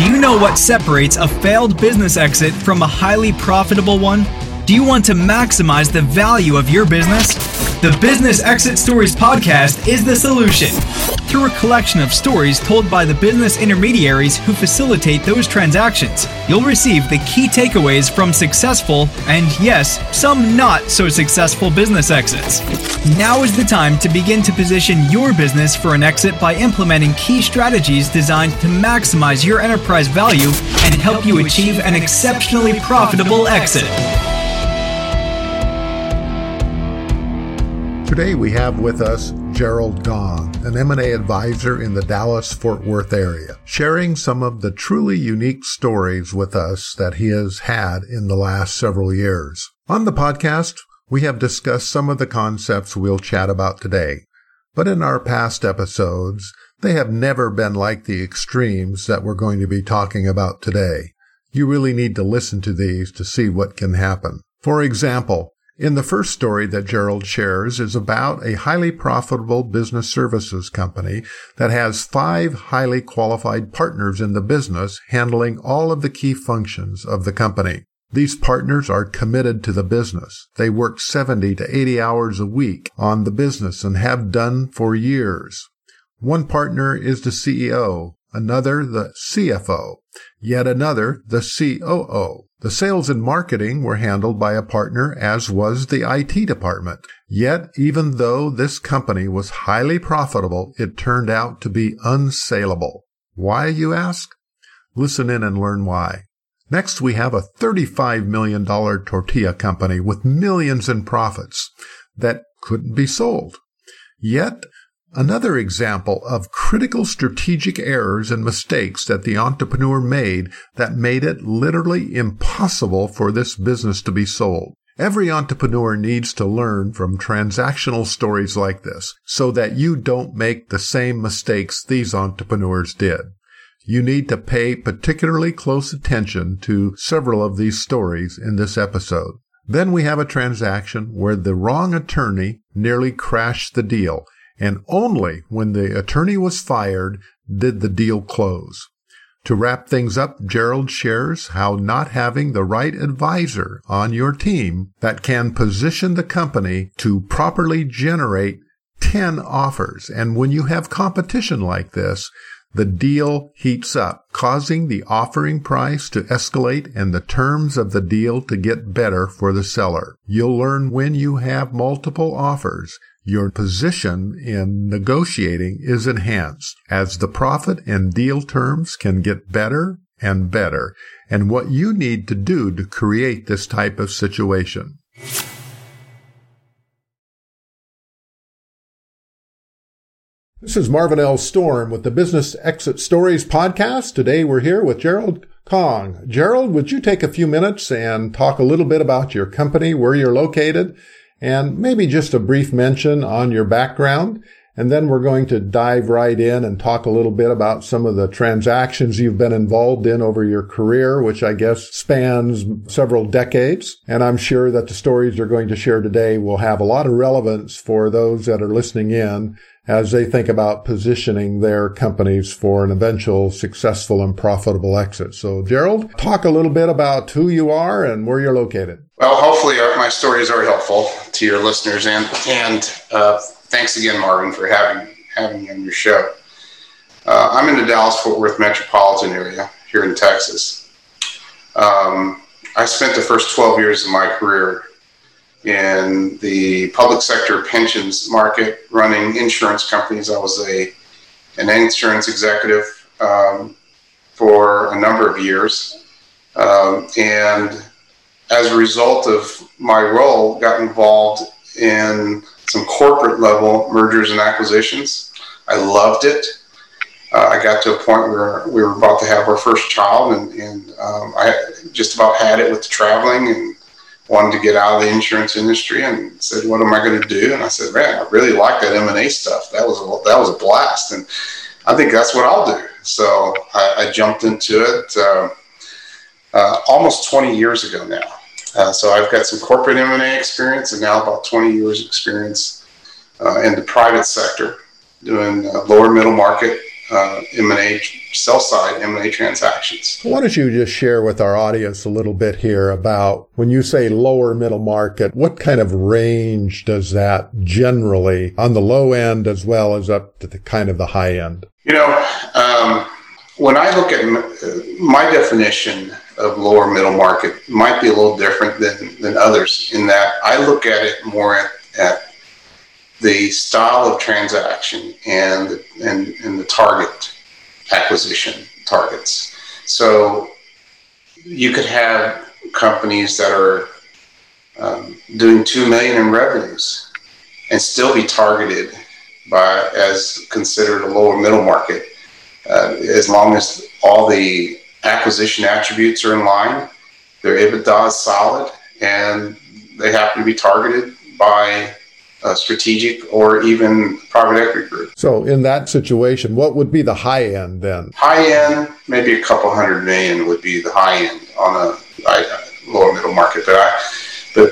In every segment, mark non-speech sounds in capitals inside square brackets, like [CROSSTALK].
Do you know what separates a failed business exit from a highly profitable one? Do you want to maximize the value of your business? The Business Exit Stories podcast is the solution. Through a collection of stories told by the business intermediaries who facilitate those transactions, you'll receive the key takeaways from successful and, yes, some not so successful business exits. Now is the time to begin to position your business for an exit by implementing key strategies designed to maximize your enterprise value and help you achieve an exceptionally profitable exit. Today we have with us Gerald Gong, an M&A advisor in the Dallas-Fort Worth area, sharing some of the truly unique stories with us that he has had in the last several years. On the podcast, we have discussed some of the concepts we'll chat about today, but in our past episodes, they have never been like the extremes that we're going to be talking about today. You really need to listen to these to see what can happen. For example, in the first story that Gerald shares is about a highly profitable business services company that has five highly qualified partners in the business handling all of the key functions of the company. These partners are committed to the business. They work 70 to 80 hours a week on the business and have done for years. One partner is the CEO, another the CFO, yet another the COO. The sales and marketing were handled by a partner, as was the IT department. Yet, even though this company was highly profitable, it turned out to be unsaleable. Why, you ask? Listen in and learn why. Next, we have a $35 million tortilla company with millions in profits that couldn't be sold. Yet, Another example of critical strategic errors and mistakes that the entrepreneur made that made it literally impossible for this business to be sold. Every entrepreneur needs to learn from transactional stories like this so that you don't make the same mistakes these entrepreneurs did. You need to pay particularly close attention to several of these stories in this episode. Then we have a transaction where the wrong attorney nearly crashed the deal and only when the attorney was fired did the deal close. To wrap things up, Gerald shares how not having the right advisor on your team that can position the company to properly generate 10 offers. And when you have competition like this, the deal heats up, causing the offering price to escalate and the terms of the deal to get better for the seller. You'll learn when you have multiple offers your position in negotiating is enhanced as the profit and deal terms can get better and better and what you need to do to create this type of situation. This is Marvin L. Storm with the Business Exit Stories podcast. Today we're here with Gerald Kong. Gerald, would you take a few minutes and talk a little bit about your company, where you're located, and maybe just a brief mention on your background. And then we're going to dive right in and talk a little bit about some of the transactions you've been involved in over your career, which I guess spans several decades. And I'm sure that the stories you're going to share today will have a lot of relevance for those that are listening in as they think about positioning their companies for an eventual successful and profitable exit. So Gerald, talk a little bit about who you are and where you're located. Well, hopefully our, stories are helpful to your listeners, and and uh, thanks again, Marvin, for having having me on your show. Uh, I'm in the Dallas Fort Worth metropolitan area here in Texas. Um, I spent the first 12 years of my career in the public sector pensions market, running insurance companies. I was a an insurance executive um, for a number of years, um, and as a result of my role, got involved in some corporate level mergers and acquisitions. I loved it. Uh, I got to a point where we were about to have our first child, and, and um, I just about had it with the traveling and wanted to get out of the insurance industry and said, "What am I going to do?" And I said, "Man, I really like that M and A stuff. That was a, that was a blast, and I think that's what I'll do." So I, I jumped into it uh, uh, almost 20 years ago now. Uh, so I've got some corporate M&A experience and now about 20 years experience uh, in the private sector doing uh, lower middle market uh, M&A, sell side M&A transactions. Why don't you just share with our audience a little bit here about when you say lower middle market, what kind of range does that generally on the low end as well as up to the kind of the high end? You know, um, when I look at my definition of lower middle market might be a little different than, than others in that I look at it more at, at the style of transaction and, and, and the target acquisition targets. So you could have companies that are um, doing two million in revenues and still be targeted by as considered a lower middle market, uh, as long as all the acquisition attributes are in line, their EBITDA is solid, and they happen to be targeted by a strategic or even private equity group. So, in that situation, what would be the high end then? High end, maybe a couple hundred million would be the high end on a lower middle market, but I, but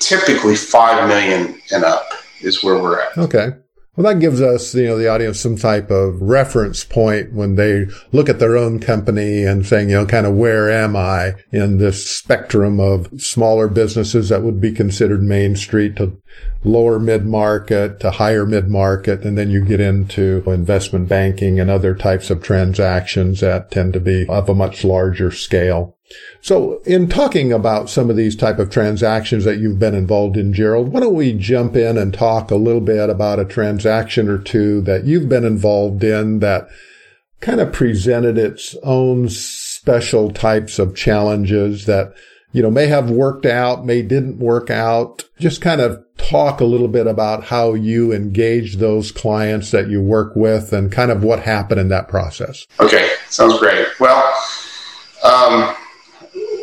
typically five million and up is where we're at. Okay. Well, that gives us, you know, the audience some type of reference point when they look at their own company and saying, you know, kind of where am I in this spectrum of smaller businesses that would be considered Main Street to lower mid market to higher mid market. And then you get into investment banking and other types of transactions that tend to be of a much larger scale. So in talking about some of these type of transactions that you've been involved in, Gerald, why don't we jump in and talk a little bit about a transaction or two that you've been involved in that kind of presented its own special types of challenges that, you know, may have worked out, may didn't work out. Just kind of talk a little bit about how you engage those clients that you work with and kind of what happened in that process. Okay. Sounds great. Well, um,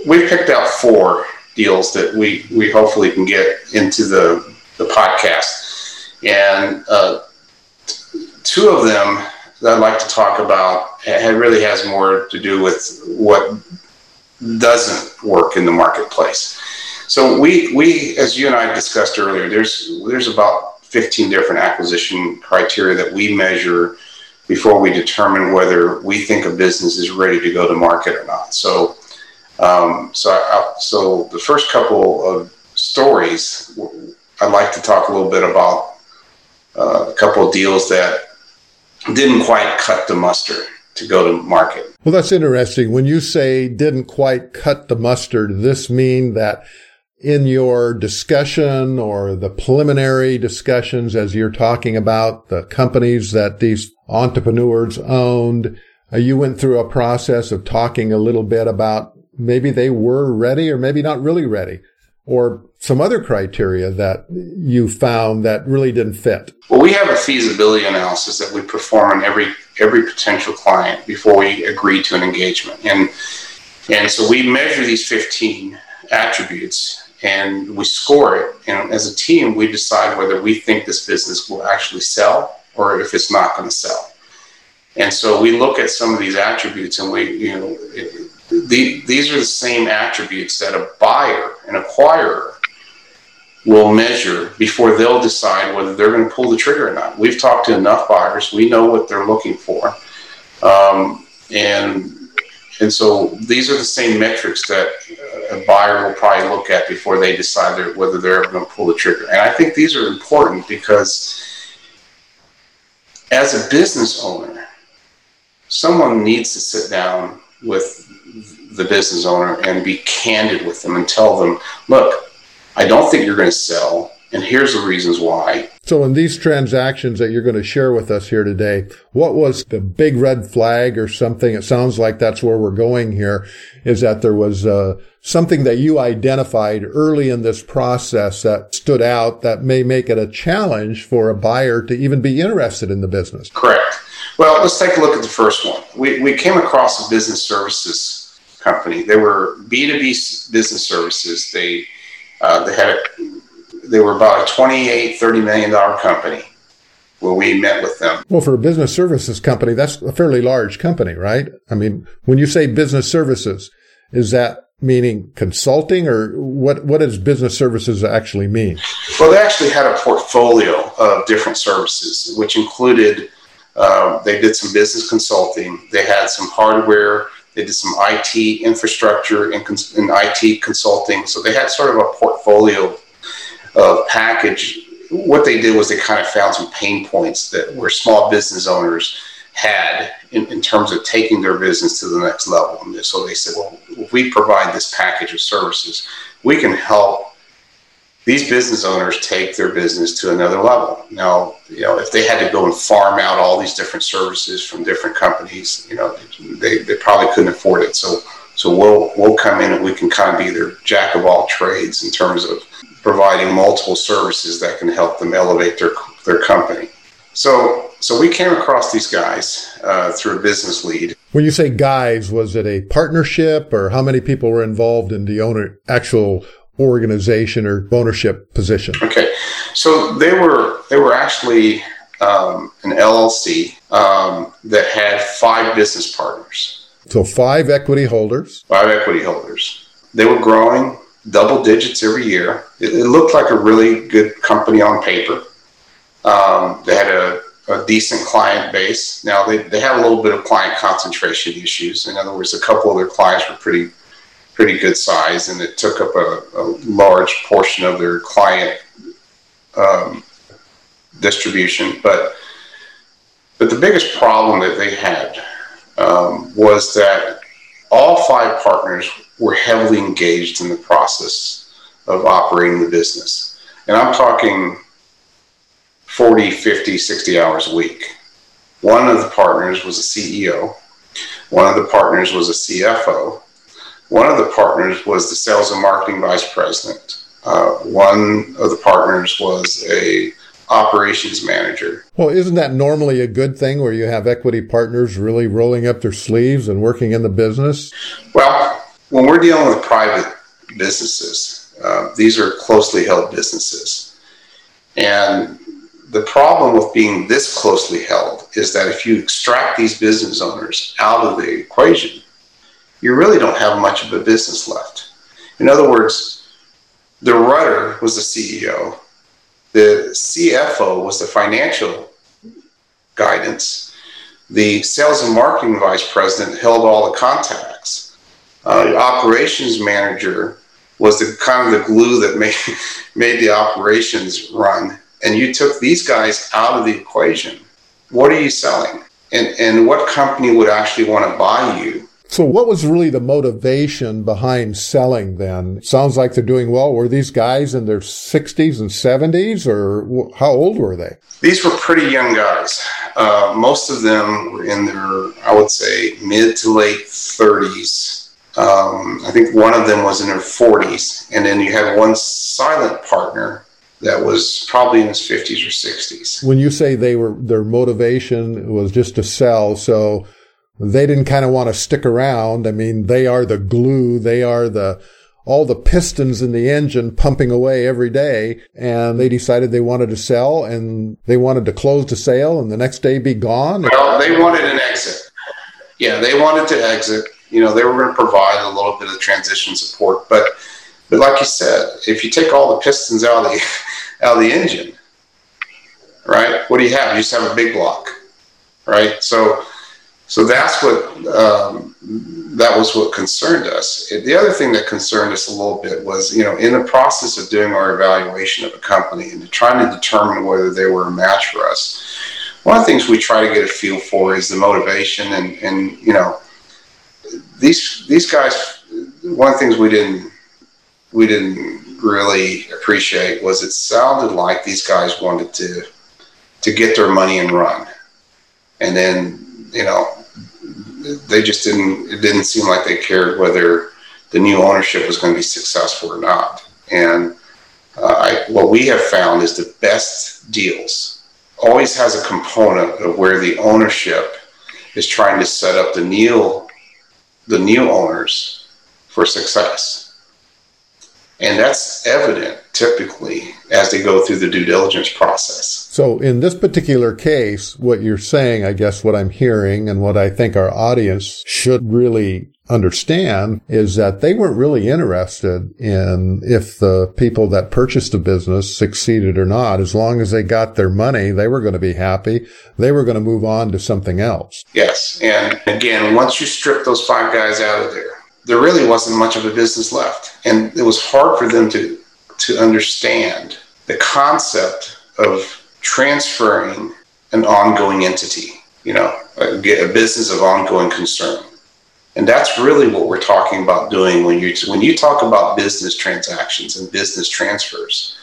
we picked out four deals that we, we hopefully can get into the, the podcast. And uh, two of them that I'd like to talk about it really has more to do with what doesn't work in the marketplace. So we, we, as you and I discussed earlier, there's there's about 15 different acquisition criteria that we measure before we determine whether we think a business is ready to go to market or not. So um, so, I, so the first couple of stories, I'd like to talk a little bit about uh, a couple of deals that didn't quite cut the mustard to go to market. Well, that's interesting. When you say didn't quite cut the mustard, this mean that in your discussion or the preliminary discussions as you're talking about the companies that these entrepreneurs owned, uh, you went through a process of talking a little bit about maybe they were ready or maybe not really ready or some other criteria that you found that really didn't fit? Well, we have a feasibility analysis that we perform on every every potential client before we agree to an engagement, and and so we measure these 15 attributes and we score it, and as a team, we decide whether we think this business will actually sell or if it's not going to sell. And so we look at some of these attributes, and we you know. It, the, these are the same attributes that a buyer, an acquirer, will measure before they'll decide whether they're going to pull the trigger or not. We've talked to enough buyers; we know what they're looking for, um, and and so these are the same metrics that a buyer will probably look at before they decide whether they're going to pull the trigger. And I think these are important because as a business owner, someone needs to sit down with the business owner and be candid with them and tell them, look, I don't think you're going to sell, and here's the reasons why. So, in these transactions that you're going to share with us here today, what was the big red flag or something? It sounds like that's where we're going here is that there was uh, something that you identified early in this process that stood out that may make it a challenge for a buyer to even be interested in the business. Correct. Well, let's take a look at the first one. We, we came across a business services company. They were B two B business services. They uh, they had a, they were about a 28 30 million dollar company when we met with them. Well, for a business services company, that's a fairly large company, right? I mean, when you say business services, is that meaning consulting or what, what does business services actually mean? Well, they actually had a portfolio of different services, which included Um, they did some business consulting. They had some hardware. They did some IT infrastructure and, cons- and IT consulting. So they had sort of a portfolio of package. What they did was they kind of found some pain points that were small business owners had in, in, terms of taking their business to the next level. And so they said, well, if we provide this package of services, we can help these business owners take their business to another level. Now, you know, if they had to go and farm out all these different services from different companies, you know, they, they probably couldn't afford it. So, so we'll we'll come in and we can kind of be their jack of all trades in terms of providing multiple services that can help them elevate their their company. So, so we came across these guys uh, through a business lead. When you say guys, was it a partnership, or how many people were involved in the owner actual organization or ownership position? Okay, so they were they were actually um, an LLC um, that had five business partners. So five equity holders. Five equity holders. They were growing double digits every year. It, it looked like a really good company on paper. Um, they had a, a, decent client base. Now they, they had a little bit of client concentration issues. In other words, a couple of their clients were pretty pretty good size, and it took up a, a large portion of their client um, distribution. But but the biggest problem that they had um, was that all five partners were heavily engaged in the process of operating the business. And I'm talking 40, 50, 60 hours a week. One of the partners was a CEO. One of the partners was a CFO. One of the partners was the sales and marketing vice president. Uh, one of the partners was a operations manager. Well, isn't that normally a good thing where you have equity partners really rolling up their sleeves and working in the business? Well, when we're dealing with private businesses, uh, these are closely held businesses. And the problem with being this closely held is that if you extract these business owners out of the equation, you really don't have much of a business left. In other words, the rudder was the CEO, the CFO was the financial guidance, the sales and marketing vice president held all the contacts, uh, the operations manager was the kind of the glue that [LAUGHS] made made the operations run. And you took these guys out of the equation. What are you selling? And and what company would actually want to buy you so what was really the motivation behind selling then? Sounds like they're doing well. Were these guys in their 60s and 70s or how old were they? These were pretty young guys. Uh, most of them were in their, I would say, mid to late 30s. Um, I think one of them was in her 40s. And then you had one silent partner that was probably in his 50s or 60s. When you say they were, their motivation was just to sell. So they didn't kind of want to stick around. I mean, they are the glue. They are the, all the pistons in the engine pumping away every day. And they decided they wanted to sell and they wanted to close the sale and the next day be gone. Well, they wanted an exit. Yeah, they wanted to exit. You know, they were going to provide a little bit of transition support. But, but like you said, if you take all the pistons out of the, [LAUGHS] out of the engine, right, what do you have? You just have a big block, right? So, so that's what um, that was what concerned us. The other thing that concerned us a little bit was, you know, in the process of doing our evaluation of a company and trying to determine whether they were a match for us. One of the things we try to get a feel for is the motivation, and and you know, these these guys. One of the things we didn't we didn't really appreciate was it sounded like these guys wanted to to get their money and run, and then you know they just didn't it didn't seem like they cared whether the new ownership was going to be successful or not. And uh, I, what we have found is the best deals always has a component of where the ownership is trying to set up the new the new owners for success and that's evident typically as they go through the due diligence process. So, in this particular case, what you're saying, I guess what I'm hearing and what I think our audience should really understand is that they weren't really interested in if the people that purchased the business succeeded or not. As long as they got their money, they were going to be happy. They were going to move on to something else. Yes. And again, once you strip those five guys out of there, there really wasn't much of a business left. And it was hard for them to, to understand the concept of transferring an ongoing entity, you know, a, a business of ongoing concern. And that's really what we're talking about doing when you when you talk about business transactions and business transfers.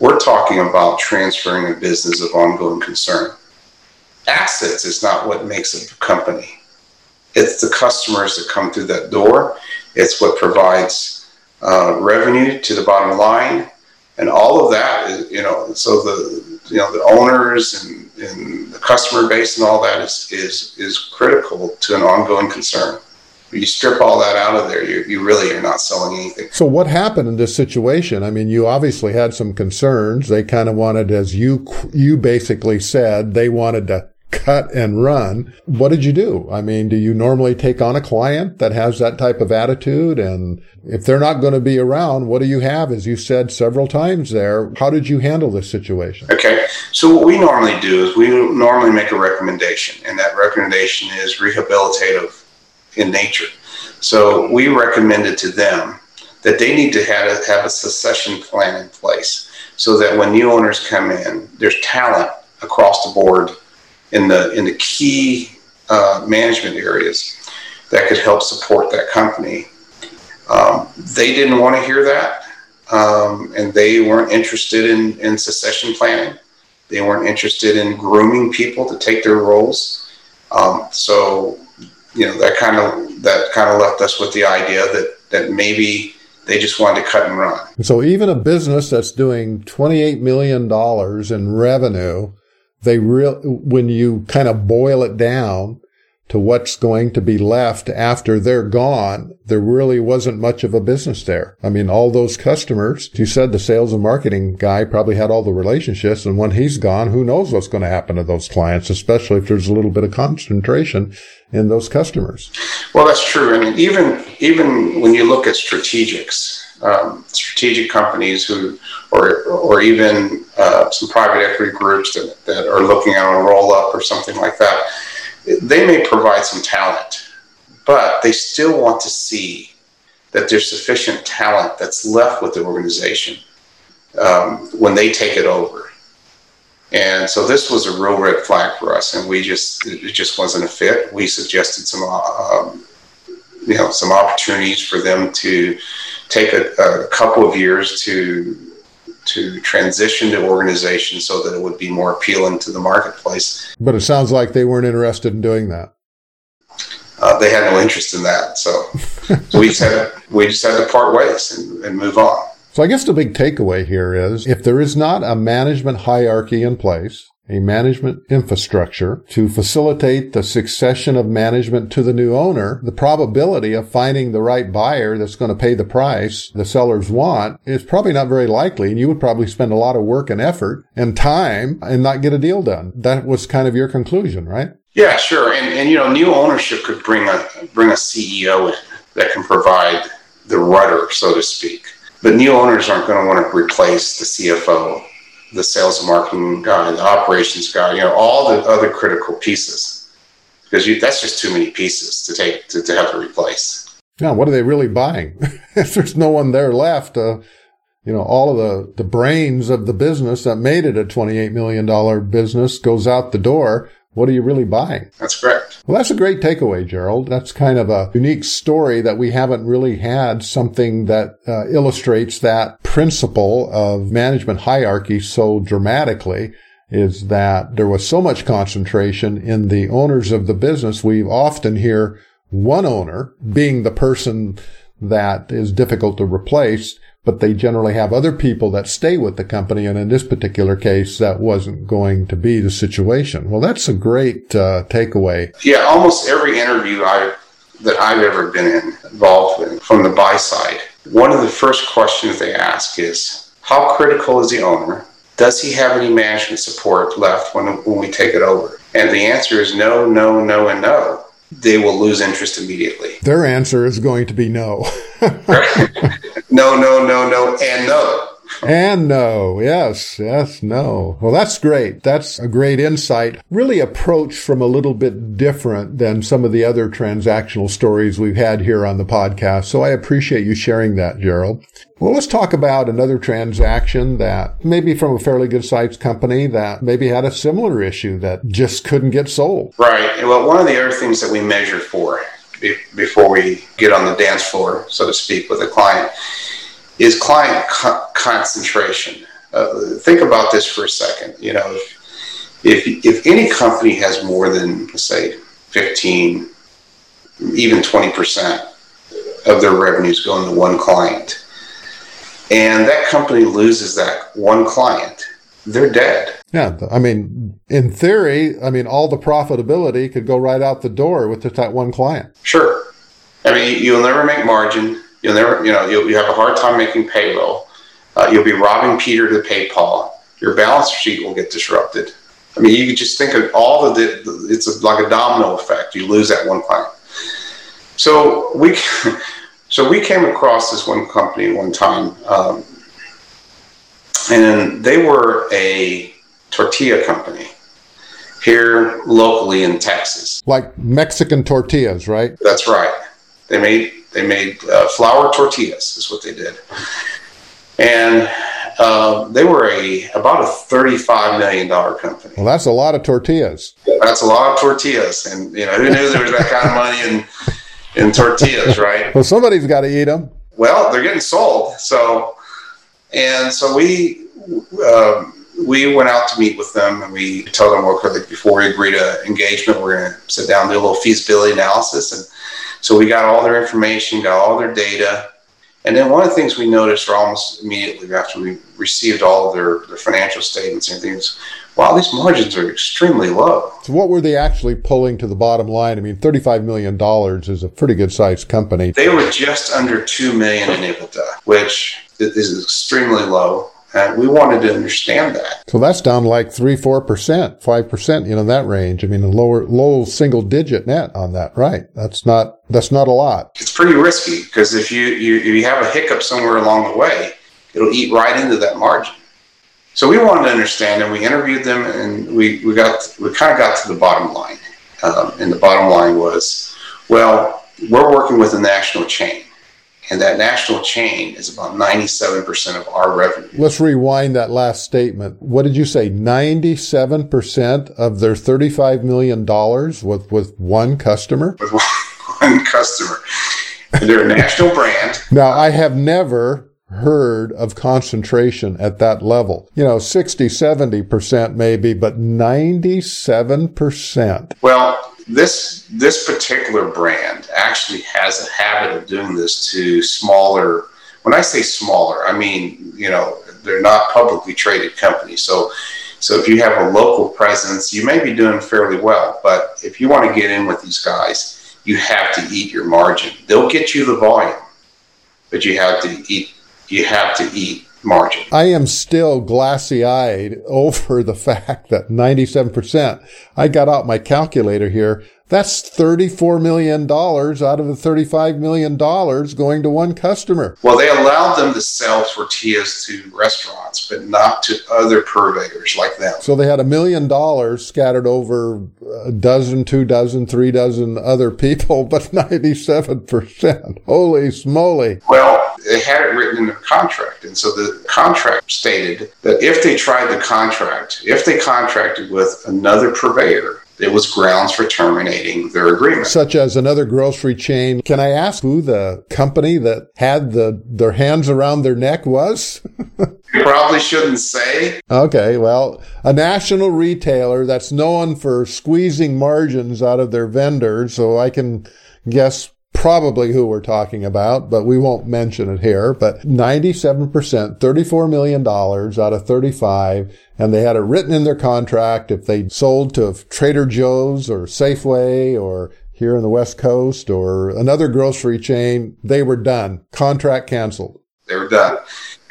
We're talking about transferring a business of ongoing concern. Assets is not what makes a company. It's the customers that come through that door. It's what provides uh, revenue to the bottom line, and all of that is, you know. So the you know the owners and, and the customer base and all that is is is critical to an ongoing concern you strip all that out of there, you, you really are not selling anything. So what happened in this situation? I mean, you obviously had some concerns. They kind of wanted, as you, you basically said, they wanted to cut and run. What did you do? I mean, do you normally take on a client that has that type of attitude? And if they're not going to be around, what do you have? As you said several times there, how did you handle this situation? Okay. So what we normally do is we normally make a recommendation and that recommendation is rehabilitative in nature. So we recommended to them that they need to have a, have a succession plan in place so that when new owners come in, there's talent across the board in the in the key uh, management areas that could help support that company. Um, they didn't want to hear that, um, and they weren't interested in, in succession planning. They weren't interested in grooming people to take their roles. Um, so you know that kind of that kind of left us with the idea that that maybe they just wanted to cut and run. So even a business that's doing twenty eight million dollars in revenue, they real when you kind of boil it down, to what's going to be left after they're gone, there really wasn't much of a business there. I mean, all those customers, you said the sales and marketing guy probably had all the relationships. And when he's gone, who knows what's going to happen to those clients, especially if there's a little bit of concentration in those customers. Well, that's true. I mean, even, even when you look at strategics, um, strategic companies who, or, or even uh, some private equity groups that, that are looking at a roll up or something like that, they may provide some talent, but they still want to see that there's sufficient talent that's left with the organization um, when they take it over. And so this was a real red flag for us, and we just it just wasn't a fit. We suggested some um, you know some opportunities for them to take a, a couple of years to to transition the organization so that it would be more appealing to the marketplace. But it sounds like they weren't interested in doing that. Uh, they had no interest in that, so, [LAUGHS] so we just had to, we just had to part ways and, and move on. So I guess the big takeaway here is if there is not a management hierarchy in place, a management infrastructure to facilitate the succession of management to the new owner, the probability of finding the right buyer that's going to pay the price the sellers want is probably not very likely. And you would probably spend a lot of work and effort and time and not get a deal done. That was kind of your conclusion, right? Yeah, sure. And, and you know, new ownership could bring a, bring a CEO in that can provide the rudder, so to speak. But new owners aren't going to want to replace the CFO the sales and marketing guy, the operations guy, you know, all the other critical pieces. Because you, that's just too many pieces to take to, to have to replace. Now, what are they really buying? [LAUGHS] if there's no one there left, uh, you know, all of the, the brains of the business that made it a $28 million business goes out the door. What are you really buying? That's correct. Well, that's a great takeaway, Gerald. That's kind of a unique story that we haven't really had something that uh, illustrates that principle of management hierarchy so dramatically is that there was so much concentration in the owners of the business. We often hear one owner being the person that is difficult to replace but they generally have other people that stay with the company. And in this particular case, that wasn't going to be the situation. Well, that's a great uh, takeaway. Yeah, almost every interview I that I've ever been in, involved in from the buy side, one of the first questions they ask is, how critical is the owner? Does he have any management support left when, when we take it over? And the answer is no, no, no, and no. They will lose interest immediately. Their answer is going to be no. [LAUGHS] no, no, no, no, and no. And no, yes, yes, no. Well, that's great. That's a great insight. Really approach from a little bit different than some of the other transactional stories we've had here on the podcast. So I appreciate you sharing that, Gerald. Well, let's talk about another transaction that maybe from a fairly good sized company that maybe had a similar issue that just couldn't get sold. Right. Well, one of the other things that we measure for before we get on the dance floor, so to speak, with a client is client co- concentration. Uh, think about this for a second. You know, if, if, if any company has more than, say, 15, even 20% of their revenues going to one client, and that company loses that one client, they're dead. Yeah, I mean, in theory, I mean, all the profitability could go right out the door with just that one client. Sure. I mean, you'll never make margin. You'll never, you know, you'll, you have a hard time making payroll. Uh, you'll be robbing Peter to pay Paul. Your balance sheet will get disrupted. I mean, you could just think of all of the, it's like a domino effect. You lose that one client. So we, [LAUGHS] so we came across this one company one time, um, and they were a tortilla company here locally in Texas. Like Mexican tortillas, right? That's right. They made they made uh, flour tortillas, is what they did, and uh, they were a about a thirty-five million dollar company. Well, that's a lot of tortillas. That's a lot of tortillas, and you know who knew there was that kind of money in in tortillas, right? Well, somebody's got to eat them. Well, they're getting sold, so and so we. Um, we went out to meet with them and we told them well, before we agree to engagement, we're going to sit down and do a little feasibility analysis. And so we got all their information, got all their data. And then one of the things we noticed almost immediately after we received all of their, their financial statements and things, wow, these margins are extremely low. So what were they actually pulling to the bottom line? I mean, $35 million is a pretty good sized company. They were just under 2 million in EBITDA, which is extremely low. And we wanted to understand that. So that's down like three, four percent, five percent, you know, that range. I mean, a lower, low single digit net on that, right? That's not, that's not a lot. It's pretty risky because if you, you, if you have a hiccup somewhere along the way, it'll eat right into that margin. So we wanted to understand, and we interviewed them, and we, we got we kind of got to the bottom line. Um, and the bottom line was, well, we're working with a national chain and that national chain is about 97% of our revenue. Let's rewind that last statement. What did you say? 97% of their $35 million with, with one customer? With [LAUGHS] one customer. And they're a national brand. Now, I have never heard of concentration at that level. You know, 60, 70% maybe, but 97%. Well, this this particular brand actually has a habit of doing this to smaller when i say smaller i mean you know they're not publicly traded companies. So so if you have a local presence you may be doing fairly well but if you want to get in with these guys you have to eat your margin. They'll get you the volume but you have to eat you have to eat margin. I am still glassy eyed [LAUGHS] over the fact that 97%, I got out my calculator here. That's $34 million out of the $35 million going to one customer. Well, they allowed them to sell tortillas to restaurants, but not to other purveyors like them. So they had a million dollars scattered over a dozen, two dozen, three dozen other people, [LAUGHS] but 97%. Holy smoly. Well, they had it written in the contract. And so the contract stated that if they tried the contract, if they contracted with another purveyor, it was grounds for terminating their agreement. Such as another grocery chain. Can I ask who the company that had the their hands around their neck was? [LAUGHS] you probably shouldn't say. Okay, well, a national retailer that's known for squeezing margins out of their vendors, so I can guess probably who we're talking about, but we won't mention it here. But 97%, $34 million out of 35, and they had it written in their contract if they sold to Trader Joe's or Safeway or here in the West Coast or another grocery chain, they were done. Contract canceled. They were done.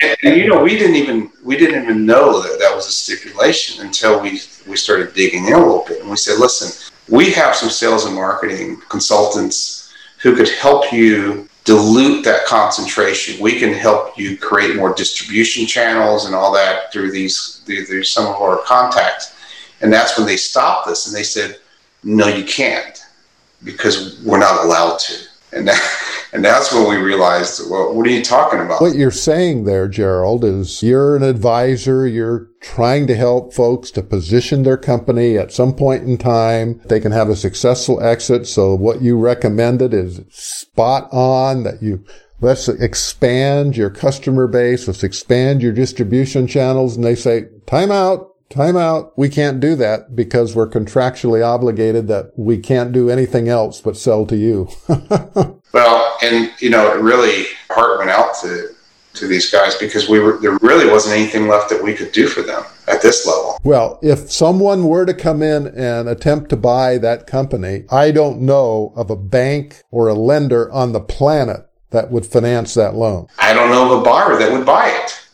And, and, you know, we didn't even we didn't even know that that was a stipulation until we we started digging in a little bit, and we said, listen, we have some sales and marketing consultants who could help you dilute that concentration. We can help you create more distribution channels and all that through these through some of our contacts. And that's when they stopped us and they said, "No, you can't, because we're not allowed to." And that, and that's when we realized, well, what are you talking about? What you're saying there, Gerald, is you're an advisor. You're trying to help folks to position their company at some point in time. They can have a successful exit. So what you recommended is spot on that you let's expand your customer base. Let's expand your distribution channels. And they say, time out. Time out. We can't do that because we're contractually obligated that we can't do anything else but sell to you. [LAUGHS] well, and you know, it really heart went out to to these guys because we were there really wasn't anything left that we could do for them at this level. Well, if someone were to come in and attempt to buy that company, I don't know of a bank or a lender on the planet that would finance that loan. I don't know of a buyer that would buy it.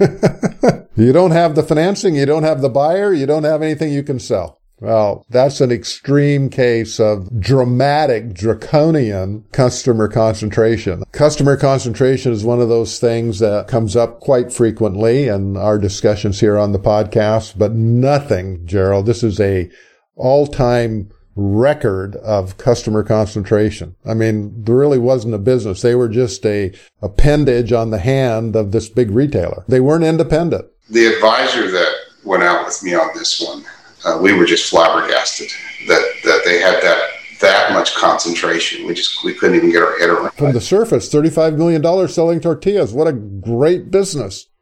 [LAUGHS] you don't have the financing, you don't have the buyer, you don't have anything you can sell. Well, that's an extreme case of dramatic, draconian customer concentration. Customer concentration is one of those things that comes up quite frequently in our discussions here on the podcast, but nothing, Gerald. This is a all-time record of customer concentration. I mean, there really wasn't a business. They were just a appendage on the hand of this big retailer. They weren't independent. The advisor that went out with me on this one, uh, we were just flabbergasted that, that they had that that much concentration. We just we couldn't even get our head around. It. From the surface, thirty-five million dollars selling tortillas. What a great business! [LAUGHS]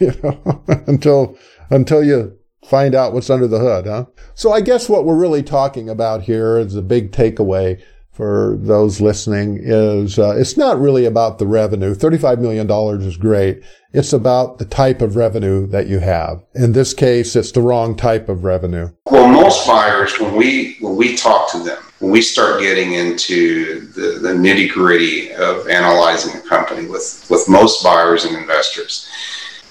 You know, [LAUGHS] until until you find out what's under the hood, huh? So I guess what we're really talking about here is a big takeaway for those listening is uh, it's not really about the revenue. $35 million is great. It's about the type of revenue that you have. In this case, it's the wrong type of revenue. Well, most buyers, when we, when we talk to them, when we start getting into the, the nitty gritty of analyzing a company with, with most buyers and investors,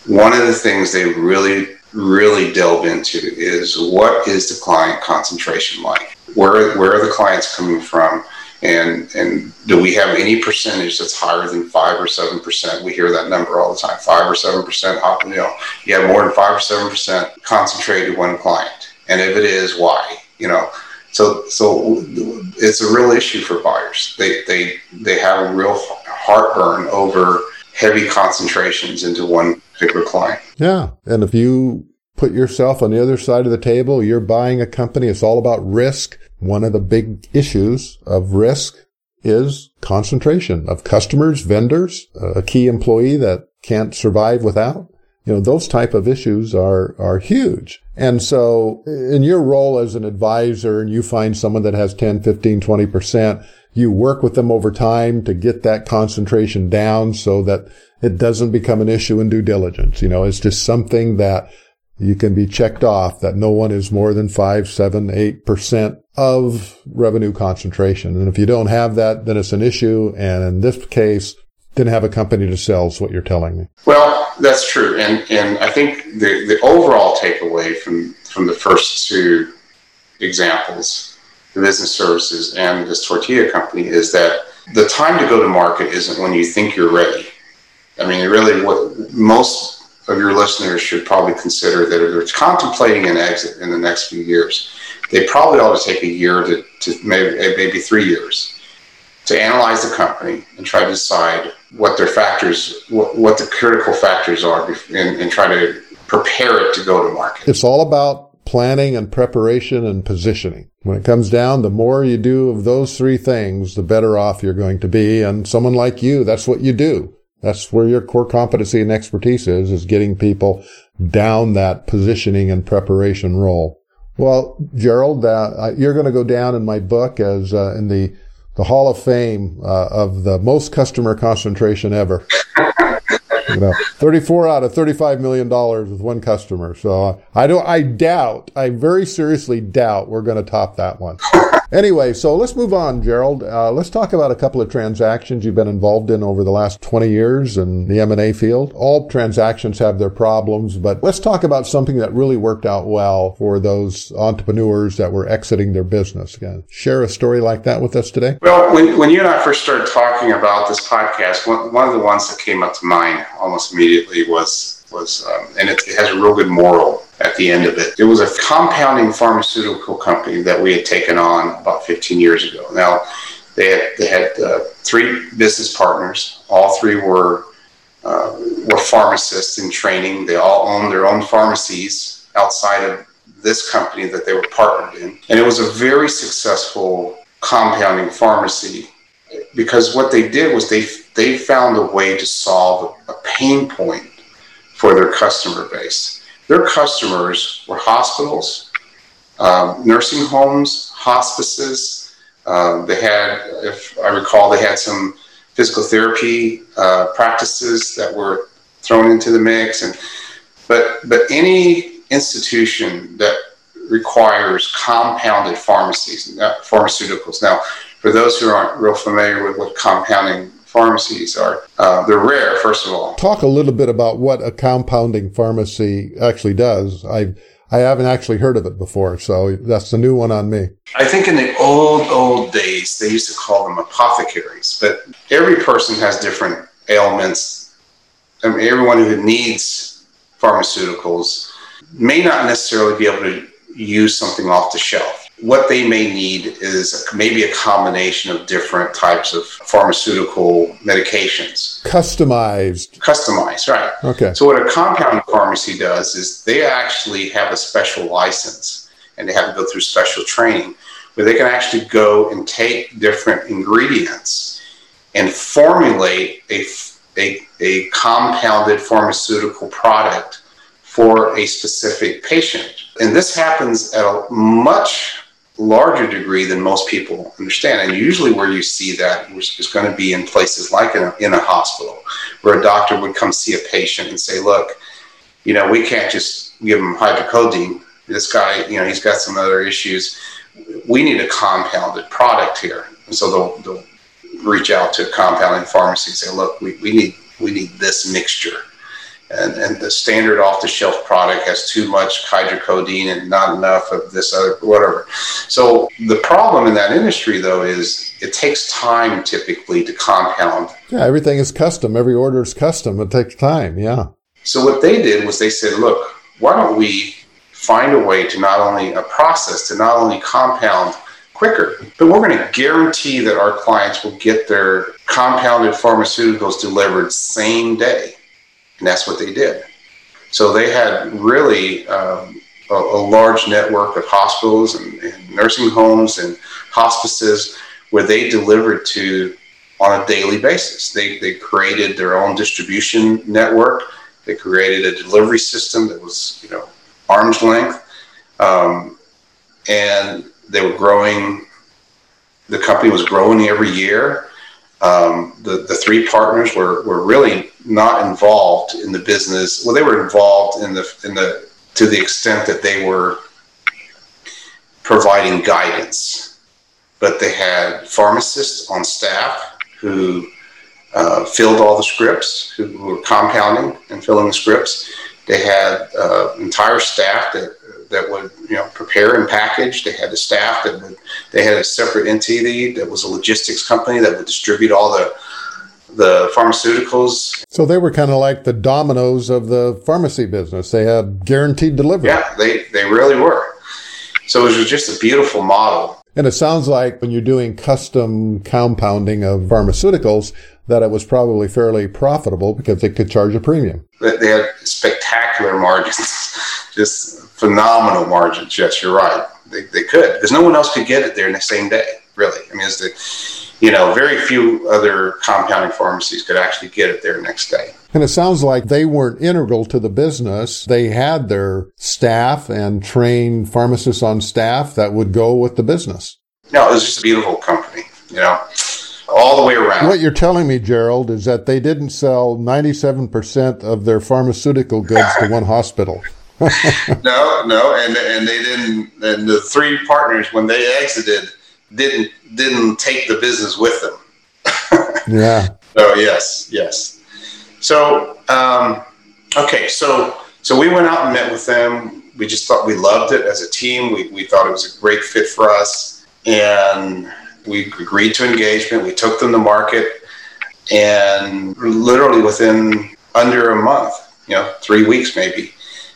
one of the things they really really delve into is what is the client concentration like? Where where are the clients coming from? And and do we have any percentage that's higher than five or seven percent? We hear that number all the time, five or seven percent. You know, you have more than five or seven percent concentrated one client, and if it is, why? You know, so so it's a real issue for buyers. They they they have a real heartburn over heavy concentrations into one particular client. Yeah. And if you put yourself on the other side of the table, you're buying a company, it's all about risk. One of the big issues of risk is concentration of customers, vendors, uh, a key employee that can't survive without. You know, those type of issues are, are huge. And so in your role as an advisor and you find someone that has 10, 15, 20%, you work with them over time to get that concentration down so that it doesn't become an issue in due diligence. You know, it's just something that you can be checked off that no one is more than five, seven, eight percent of revenue concentration. And if you don't have that, then it's an issue. And in this case, didn't have a company to sell is what you're telling me. Well, that's true. And, and I think the, the overall takeaway from, from the first two examples, the business services and this tortilla company is that the time to go to market isn't when you think you're ready. I mean, really, what most of your listeners should probably consider that if they're contemplating an exit in the next few years, they probably ought to take a year to, to maybe eh, maybe three years to analyze the company and try to decide what their factors, what, what the critical factors are, and, and try to prepare it to go to market. It's all about planning and preparation and positioning. When it comes down, the more you do of those three things, the better off you're going to be. And someone like you, that's what you do. That's where your core competency and expertise is, is getting people down that positioning and preparation role. Well, Gerald, uh, you're going to go down in my book as uh, in the the Hall of Fame uh, of the most customer concentration ever. you know, 34 out of 35 million dollars with one customer. So I don't, I doubt, I very seriously doubt we're going to top that one. Anyway, so let's move on, Gerald. Uh, let's talk about a couple of transactions you've been involved in over the last 20 years in the M&A field. All transactions have their problems, but let's talk about something that really worked out well for those entrepreneurs that were exiting their business. Again, share a story like that with us today. Well, when, when you and I first started talking about this podcast, one, one of the ones that came up to mind almost immediately was was, um, and it, it, has a real good moral at the end of it. It was a compounding pharmaceutical company that we had taken on about 15 years ago. Now, they had, they had uh, three business partners. All three were uh, were pharmacists in training. They all owned their own pharmacies outside of this company that they were partnered in, and it was a very successful compounding pharmacy because what they did was they they found a way to solve a pain point for their customer base. Their customers were hospitals, um, nursing homes, hospices. Um, they had, if I recall, they had some physical therapy uh, practices that were thrown into the mix, and but but any institution that requires compounded pharmacies, uh, pharmaceuticals. Now, for those who aren't real familiar with what compounding pharmacies are. Uh, they're rare, first of all. Talk a little bit about what a compounding pharmacy actually does. I I haven't actually heard of it before, so that's the new one on me. I think in the old old days they used to call them apothecaries, but every person has different ailments. I mean, everyone who needs pharmaceuticals may not necessarily be able to use something off the shelf what they may need is maybe a combination of different types of pharmaceutical medications. Customized. Customized, right. Okay. So, what a compound pharmacy does is they actually have a special license and they have to go through special training where they can actually go and take different ingredients and formulate a, a, a compounded pharmaceutical product for a specific patient. And this happens at a much larger degree than most people understand. And usually, where you see that is going to be in places like in a, in a hospital, where a doctor would come see a patient and say, Look, you know, we can't just give him hydrocodone. This guy, you know, he's got some other issues. We need a compounded product here. And so they'll, they'll reach out to a compounding pharmacy and say, Look, we, we need we need this mixture and, and the standard off the shelf product has too much hydrocodone and not enough of this other whatever. So the problem in that industry though is it takes time typically to compound. Yeah, everything is custom. Every order is custom. It takes time. Yeah. So what they did was they said, look, why don't we find a way to not only a process to not only compound quicker, but we're going to guarantee that our clients will get their compounded pharmaceuticals delivered same day. And that's what they did. So they had really um, a, a, large network of hospitals and, and, nursing homes and hospices where they delivered to on a daily basis. They, they created their own distribution network. They created a delivery system that was, you know, arm's length. Um, and they were growing, the company was growing every year. Um, the, the three partners were, were really not involved in the business. Well, they were involved in the in the to the extent that they were providing guidance, but they had pharmacists on staff who uh, filled all the scripts, who, who, were compounding and filling the scripts. They had uh, entire staff that that would you know prepare and package. They had a staff that would. They had a separate entity that was a logistics company that would distribute all the the pharmaceuticals. So they were kind of like the Domino's of the pharmacy business. They had guaranteed delivery. Yeah, they, they really were. So it was just a beautiful model. And it sounds like when you're doing custom compounding of pharmaceuticals, that it was probably fairly profitable because they could charge a premium. They had spectacular margins, [LAUGHS] just phenomenal margins. Yes, you're right. They, they could because no one else could get it there in the same day. Really, I mean, it's the you know, very few other compounding pharmacies could actually get it there next day. And it sounds like they weren't integral to the business. They had their staff and trained pharmacists on staff that would go with the business. No, it was just a beautiful company, you know, all the way around. What you're telling me, Gerald, is that they didn't sell 97% of their pharmaceutical goods to one hospital. [LAUGHS] no, no, and and they didn't. And the three partners, when they exited, didn't didn't take the business with them. [LAUGHS] yeah. Oh yes, yes. So um, okay, so so we went out and met with them. We just thought we loved it as a team. We we thought it was a great fit for us, and we agreed to engagement. We took them to market, and literally within under a month, you know, three weeks maybe,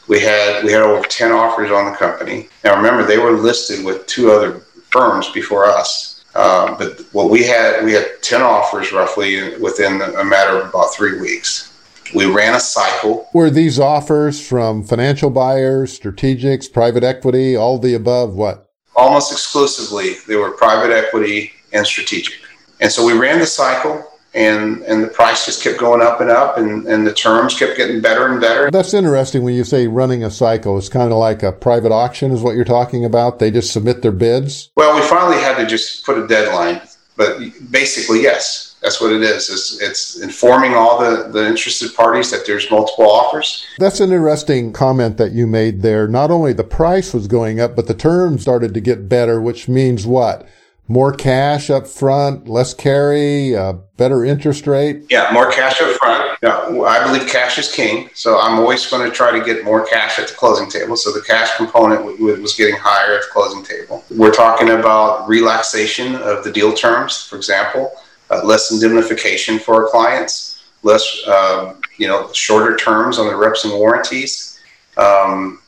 we had we had over ten offers on the company. Now remember, they were listed with two other firms before us. Uh, but what we had, we had 10 offers roughly within a matter of about three weeks. We ran a cycle. Were these offers from financial buyers, strategics, private equity, all the above? What? Almost exclusively, they were private equity and strategic. And so we ran the cycle and and the price just kept going up and up and, and the terms kept getting better and better. That's interesting when you say running a cycle. It's kind of like a private auction is what you're talking about. They just submit their bids. Well, we finally had to just put a deadline, but basically, yes. That's what it is. It's, it's informing all the, the interested parties that there's multiple offers. That's an interesting comment that you made there. Not only the price was going up, but the terms started to get better, which means what? More cash up front, less carry, better interest rate? Yeah, more cash up front. Yeah, I believe cash is king. So I'm always going to try to get more cash at the closing table. So the cash component was getting higher at the closing table. We're talking about relaxation of the deal terms, for example, uh, less indemnification for our clients, less, um, you know, shorter terms on the reps and warranties. Um,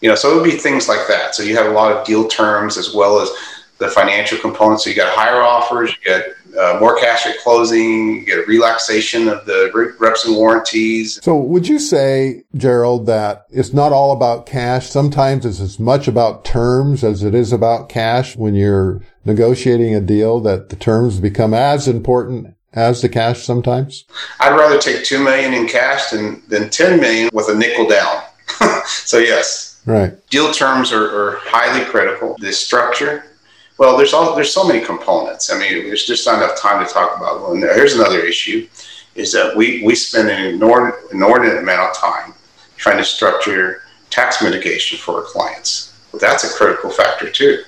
you know, so it would be things like that. So you have a lot of deal terms as well as the financial components. So you got higher offers, you get uh, more cash at closing, you get a relaxation of the reps and warranties. So would you say, Gerald, that it's not all about cash? Sometimes it's as much about terms as it is about cash when you're negotiating a deal that the terms become as important as the cash sometimes? I'd rather take two million in cash than, than 10 million with a nickel down. [LAUGHS] so yes. Right. Deal terms are, are highly critical. The structure, well, there's all there's so many components. I mean, there's just not enough time to talk about one. Here's another issue: is that we we spend an inordinate, inordinate amount of time trying to structure tax mitigation for our clients. That's a critical factor too.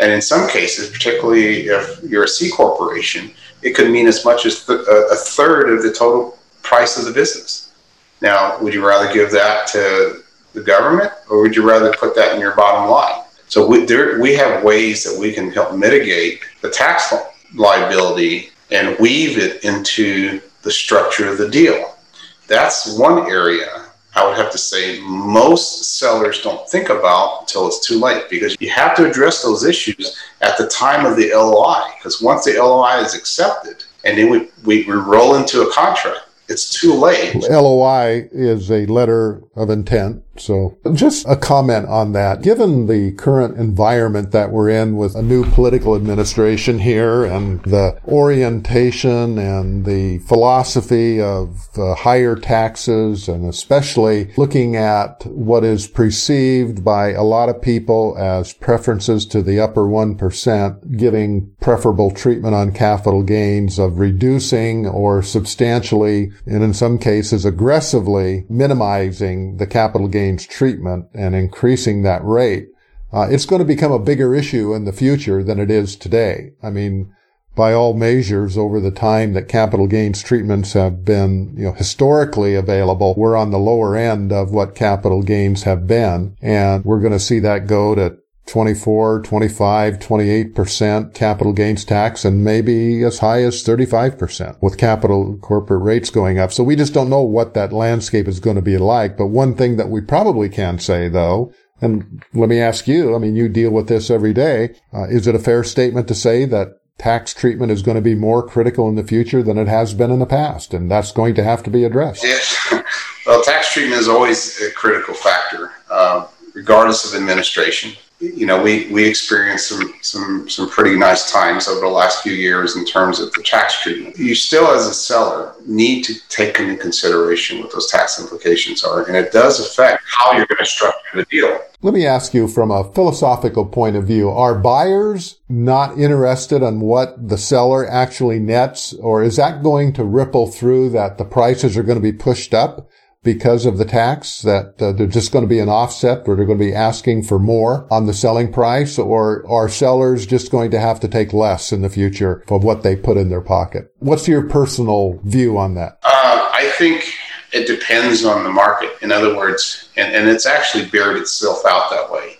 And in some cases, particularly if you're a C corporation, it could mean as much as th- a third of the total price of the business. Now, would you rather give that to the government, or would you rather put that in your bottom line? So we, there, we have ways that we can help mitigate the tax liability and weave it into the structure of the deal. That's one area I would have to say most sellers don't think about until it's too late because you have to address those issues at the time of the LOI. Because once the LOI is accepted and then we, we, we roll into a contract, it's too late. LOI is a letter of intent. So just a comment on that. Given the current environment that we're in with a new political administration here and the orientation and the philosophy of uh, higher taxes and especially looking at what is perceived by a lot of people as preferences to the upper 1%, giving preferable treatment on capital gains of reducing or substantially and in some cases aggressively minimizing the capital gains gains treatment and increasing that rate, uh, it's going to become a bigger issue in the future than it is today. I mean, by all measures, over the time that capital gains treatments have been, you know, historically available, we're on the lower end of what capital gains have been. And we're going to see that go to 24, 25, 28% capital gains tax and maybe as high as 35% with capital corporate rates going up. So we just don't know what that landscape is going to be like. But one thing that we probably can say though, and let me ask you, I mean, you deal with this every day. Uh, is it a fair statement to say that tax treatment is going to be more critical in the future than it has been in the past? And that's going to have to be addressed. Yeah. Well, tax treatment is always a critical factor, uh, regardless of administration you know, we, we experienced some, some, some pretty nice times over the last few years in terms of the tax treatment. You still, as a seller, need to take into consideration what those tax implications are, and it does affect how you're going to structure the deal. Let me ask you from a philosophical point of view, are buyers not interested in what the seller actually nets, or is that going to ripple through that the prices are going to be pushed up? Because of the tax that uh, they're just going to be an offset or they're going to be asking for more on the selling price or are sellers just going to have to take less in the future of what they put in their pocket? What's your personal view on that? Uh, I think it depends on the market. In other words, and, and it's actually bared itself out that way.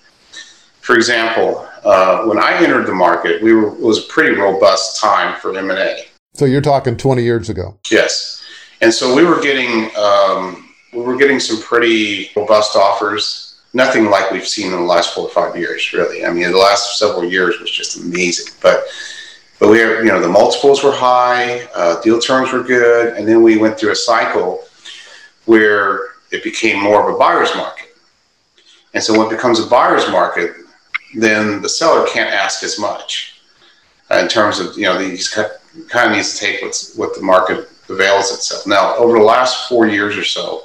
For example, uh, when I entered the market, we were, it was a pretty robust time for M&A. So you're talking 20 years ago. Yes. And so we were getting um, we were getting some pretty robust offers. Nothing like we've seen in the last four or five years, really. I mean, the last several years was just amazing. But but we have, you know, the multiples were high, uh, deal terms were good, and then we went through a cycle where it became more of a buyer's market. And so when it becomes a buyer's market, then the seller can't ask as much uh, in terms of, you know, he's kind of needs to take what's, what the market avails itself. Now, over the last four years or so,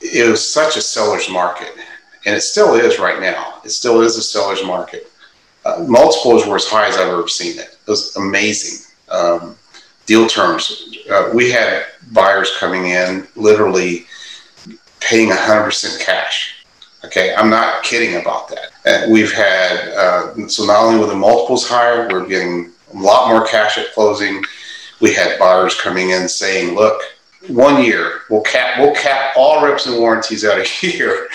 it was such a seller's market, and it still is right now. It still is a seller's market. Uh, multiples were as high as I've ever seen it. It was amazing. Um, deal terms. Uh, we had buyers coming in literally paying 100% cash. Okay, I'm not kidding about that. And we've had, uh, so not only were the multiples higher, we're getting a lot more cash at closing. We had buyers coming in saying, look, one year. We'll cap we'll cap all reps and warranties out a [LAUGHS] year.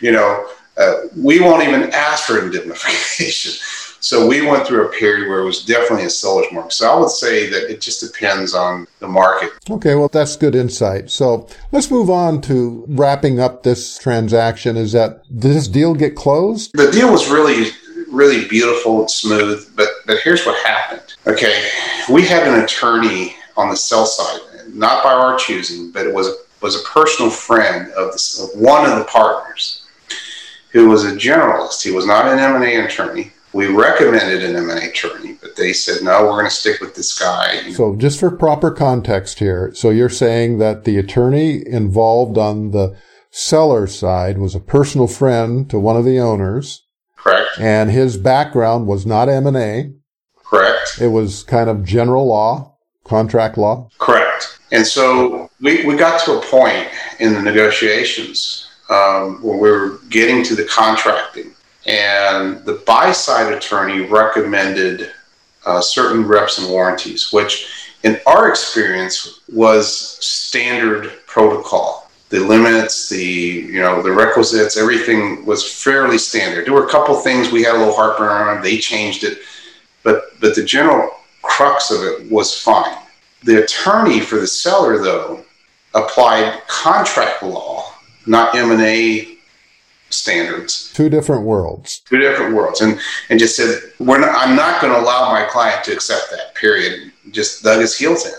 You know, uh, we won't even ask for indemnification. [LAUGHS] So we went through a period where it was definitely a seller's market. So I would say that it just depends on the market. Okay, well that's good insight. So let's move on to wrapping up this transaction. Is that did this deal get closed? The deal was really really beautiful and smooth, but but here's what happened. Okay, we had an attorney on the sell side not by our choosing, but it was a, was a personal friend of, the, of one of the partners who was a generalist. He was not an M&A attorney. We recommended an M&A attorney, but they said, no, we're going to stick with this guy. So just for proper context here, so you're saying that the attorney involved on the seller side was a personal friend to one of the owners. Correct. And his background was not M&A. Correct. It was kind of general law, contract law. Correct. And so we, we got to a point in the negotiations um, where we were getting to the contracting, and the buy side attorney recommended uh, certain reps and warranties, which in our experience was standard protocol. The limits, the you know the requisites, everything was fairly standard. There were a couple things we had a little heartburn on. They changed it, but but the general crux of it was fine. The attorney for the seller, though, applied contract law, not M&A standards. Two different worlds. Two different worlds. And, and just said, We're not, I'm not going to allow my client to accept that, period. Just dug his heels in.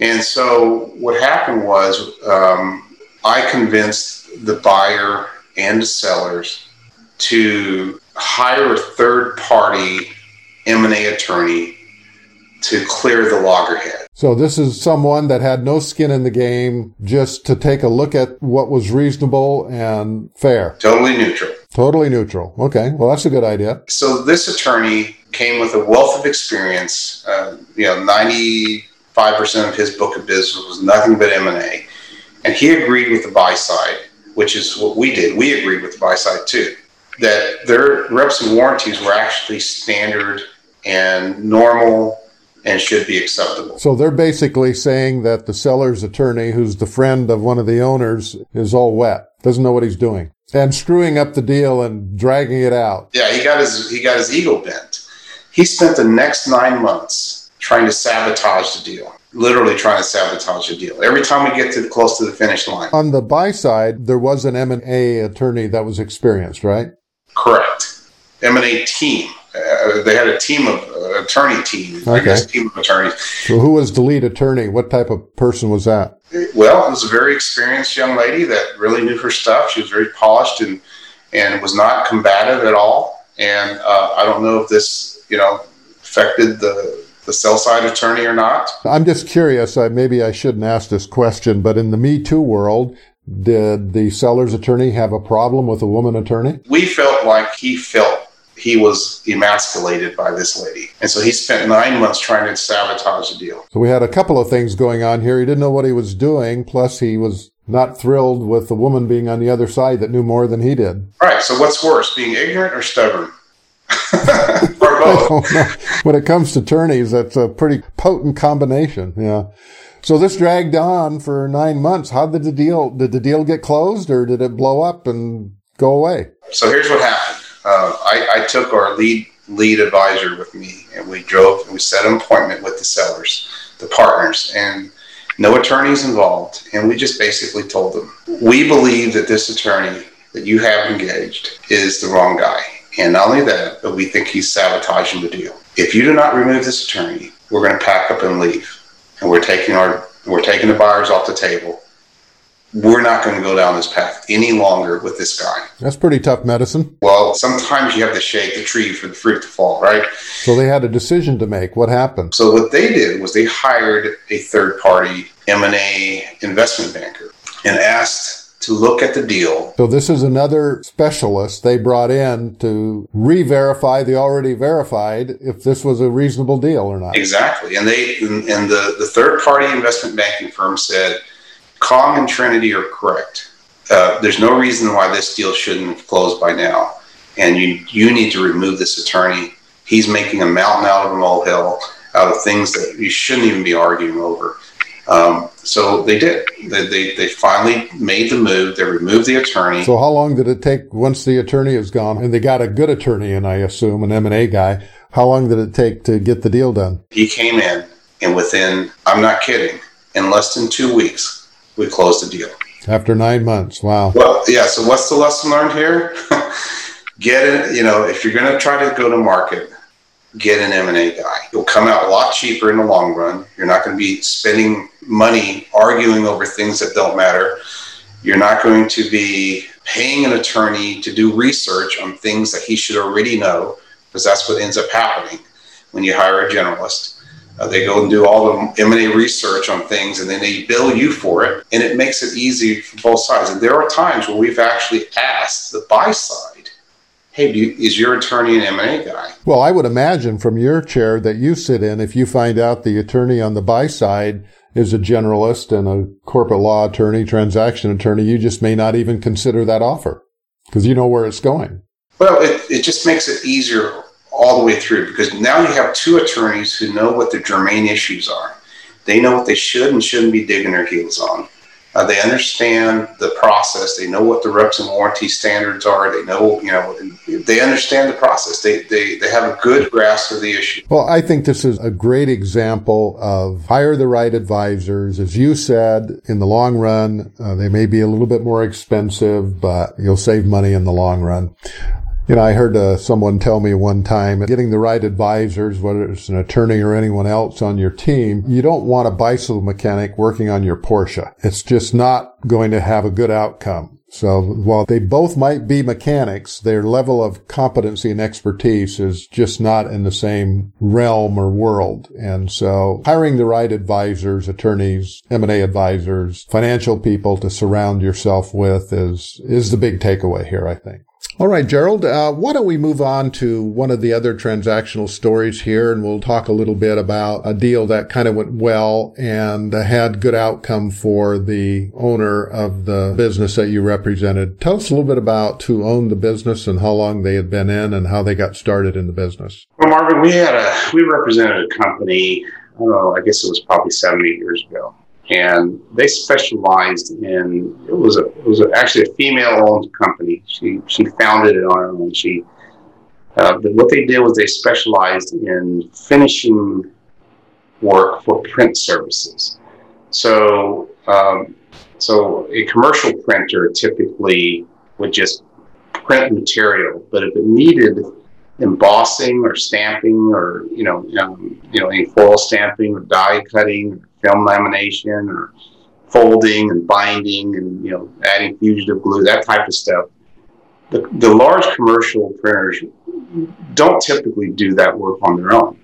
And so what happened was um, I convinced the buyer and the sellers to hire a third party M&A attorney to clear the loggerhead. So this is someone that had no skin in the game just to take a look at what was reasonable and fair. Totally neutral. Totally neutral. Okay. Well, that's a good idea. So this attorney came with a wealth of experience. Uh, you know, 95% of his book of business was nothing but M&A. And he agreed with the buy side, which is what we did. We agreed with the buy side too, that their reps and warranties were actually standard and normal and should be acceptable. So they're basically saying that the seller's attorney, who's the friend of one of the owners, is all wet, doesn't know what he's doing, and screwing up the deal and dragging it out. Yeah, he got his he got his ego bent. He spent the next nine months trying to sabotage the deal. Literally trying to sabotage the deal. Every time we get to close to the finish line. On the buy side, there was an M&A attorney that was experienced, right? Correct. M&A team. Uh, they had a team of uh, attorney team. Okay. I guess team of attorneys. So who was the lead attorney? What type of person was that? Well, it was a very experienced young lady that really knew her stuff. She was very polished and and was not combative at all. And uh, I don't know if this, you know, affected the the sell side attorney or not. I'm just curious. I, maybe I shouldn't ask this question, but in the Me Too world, did the seller's attorney have a problem with a woman attorney? We felt like he felt he was emasculated by this lady. And so he spent nine months trying to sabotage the deal. So we had a couple of things going on here. He didn't know what he was doing, plus he was not thrilled with the woman being on the other side that knew more than he did. Right. So what's worse, being ignorant or stubborn? [LAUGHS] or [LAUGHS] both. when it comes to attorneys, that's a pretty potent combination. Yeah. So this dragged on for nine months. How did the deal? Did the deal get closed, or did it blow up and go away? So here's what happened. Uh, I, I took our lead lead advisor with me, and we drove and we set an appointment with the sellers, the partners, and no attorneys involved. And we just basically told them, we believe that this attorney that you have engaged is the wrong guy. And not only that, but we think he's sabotaging the deal. If you do not remove this attorney, we're going to pack up and leave. And we're taking our we're taking the buyers off the table. We're not going to go down this path any longer with this guy. That's pretty tough medicine. Well, sometimes you have to shake the tree for the fruit to fall, right? So they had a decision to make. What happened? So what they did was they hired a third party M&A investment banker and asked to look at the deal. So this is another specialist they brought in to re-verify the already verified if this was a reasonable deal or not. Exactly. And they and the, the third party investment banking firm said Kong and Trinity are correct. Uh, there's no reason why this deal shouldn't have closed by now. And you you need to remove this attorney. He's making a mountain out of a molehill out of things that you shouldn't even be arguing over. Um, so they did. They, they, they finally made the move. They removed the attorney. So how long did it take once the attorney is gone? And they got a good attorney and I assume, an M&A guy. How long did it take to get the deal done? He came in and within, I'm not kidding, in less than two weeks, we closed the deal. After nine months. Wow. Well, yeah. So what's the lesson learned here? [LAUGHS] Get it. You know, if you're going to try to go to market, get an M&A guy. You'll come out a lot cheaper in the long run. You're not going to be spending money arguing over things that don't matter. You're not going to be paying an attorney to do research on things that he should already know because that's what ends up happening when you hire a generalist. Uh, they go and do all the M&A research on things and then they bill you for it and it makes it easy for both sides. And there are times where we've actually asked the buy side hey, you, is your attorney an M&A guy? Well, I would imagine from your chair that you sit in, if you find out the attorney on the buy side is a generalist and a corporate law attorney, transaction attorney, you just may not even consider that offer because you know where it's going. Well, it, it just makes it easier all the way through because now you have two attorneys who know what the germane issues are. They know what they should and shouldn't be digging their heels on. Uh, they understand the process. They know what the reps and warranty standards are. They know, you know, they understand the process. They, they, they have a good grasp of the issue. Well, I think this is a great example of hire the right advisors. As you said, in the long run, uh, they may be a little bit more expensive, but you'll save money in the long run. You know, I heard uh, someone tell me one time, getting the right advisors, whether it's an attorney or anyone else on your team, you don't want a bicycle mechanic working on your Porsche. It's just not going to have a good outcome. So while they both might be mechanics, their level of competency and expertise is just not in the same realm or world. And so hiring the right advisors, attorneys, M&A advisors, financial people to surround yourself with is, is the big takeaway here, I think. All right, Gerald, uh, why don't we move on to one of the other transactional stories here and we'll talk a little bit about a deal that kind of went well and had good outcome for the owner of the business that you represented. Tell us a little bit about who owned the business and how long they had been in and how they got started in the business. Well, Marvin, we had a, we represented a company, I don't know, I guess it was probably seven, eight years ago and they specialized in it was a it was a, actually a female owned company. She she founded it on her own. She uh, what they did was they specialized in finishing work for print services. So um, so a commercial printer typically would just print material, but if it needed embossing or stamping or you know um, you know any foil stamping or die cutting film lamination or folding and binding and you know adding fugitive glue that type of stuff. The, the large commercial printers don't typically do that work on their own.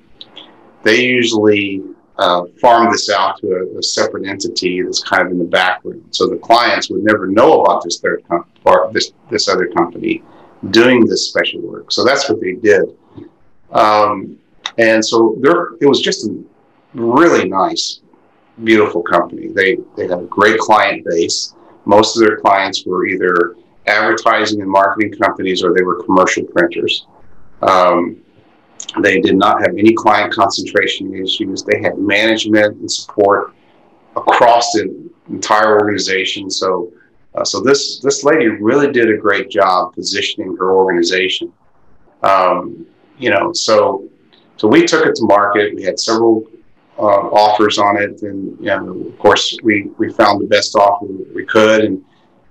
They usually uh, farm this out to a, a, separate entity that's kind of in the background. So the clients would never know about this third com- or this this other company doing this special work. So that's what they did. Um, and so there it was just a really nice beautiful company. They they have a great client base. Most of their clients were either advertising and marketing companies or they were commercial printers. Um, they did not have any client concentration issues. They had management and support across the entire organization. So, uh, so this this lady really did a great job positioning her organization. Um, you know, so so we took it to market. We had several uh, offers on it, and you know, of course, we we found the best offer we could, and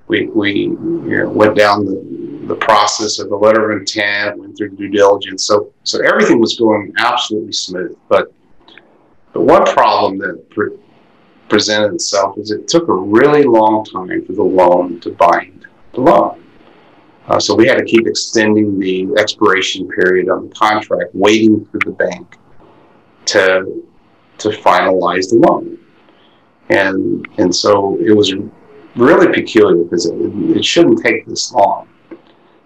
we we you know, went down the, the process of the letter of intent, went through due diligence. So so everything was going absolutely smooth. But but one problem that pre- presented itself is it took a really long time for the loan to bind the loan. Uh, so we had to keep extending the expiration period on the contract, waiting for the bank to to finalize the loan. And and so it was really peculiar because it, it shouldn't take this long.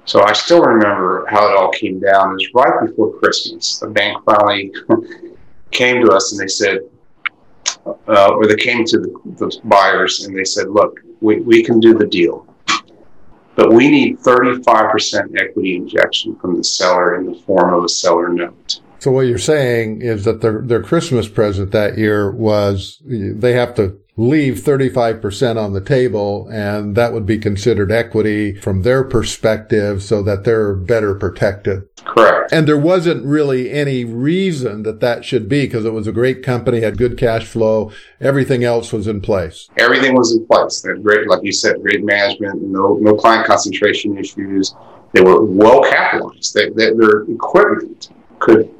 So I still remember how it all came down. It was right before Christmas. The bank finally [LAUGHS] came to us and they said, uh, or they came to the, the, buyers and they said, look, we, we can do the deal, but we need 35% equity injection from the seller in the form of a seller note. So what you're saying is that their, their Christmas present that year was they have to leave 35% on the table and that would be considered equity from their perspective so that they're better protected. Correct. And there wasn't really any reason that that should be because it was a great company, had good cash flow. Everything else was in place. Everything was in place. They had great, like you said, great management, no, no client concentration issues. They were well capitalized. They, they, their equipment could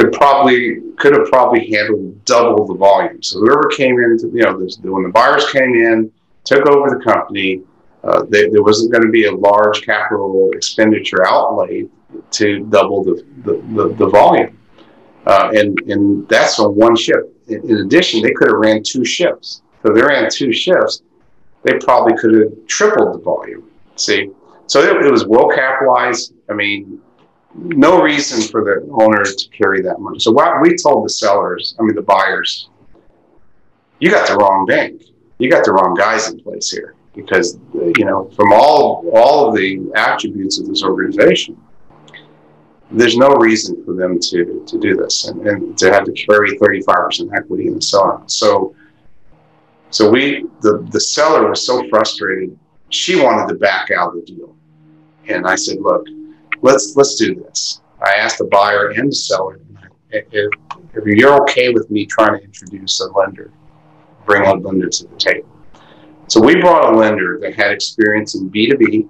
could probably could have probably handled double the volume. So whoever came in, to, you know, when the buyers came in, took over the company, uh, they, there wasn't going to be a large capital expenditure outlay to double the the, the, the volume, uh, and and that's on one ship. In, in, addition, they could have ran two ships. So they ran two shifts, they probably could have tripled the volume. See, so it, it was well capitalized. I mean, no reason for the owner to carry that money. So we told the sellers, I mean the buyers, you got the wrong bank. You got the wrong guys in place here because you know from all all of the attributes of this organization, there's no reason for them to to do this and, and to have to carry 35% equity in the seller. So so we the the seller was so frustrated, she wanted to back out of the deal. And I said, look, let's let's do this. I asked the buyer and the seller if, if you're okay with me trying to introduce a lender, bring a lender to the table. So we brought a lender that had experience in B2B,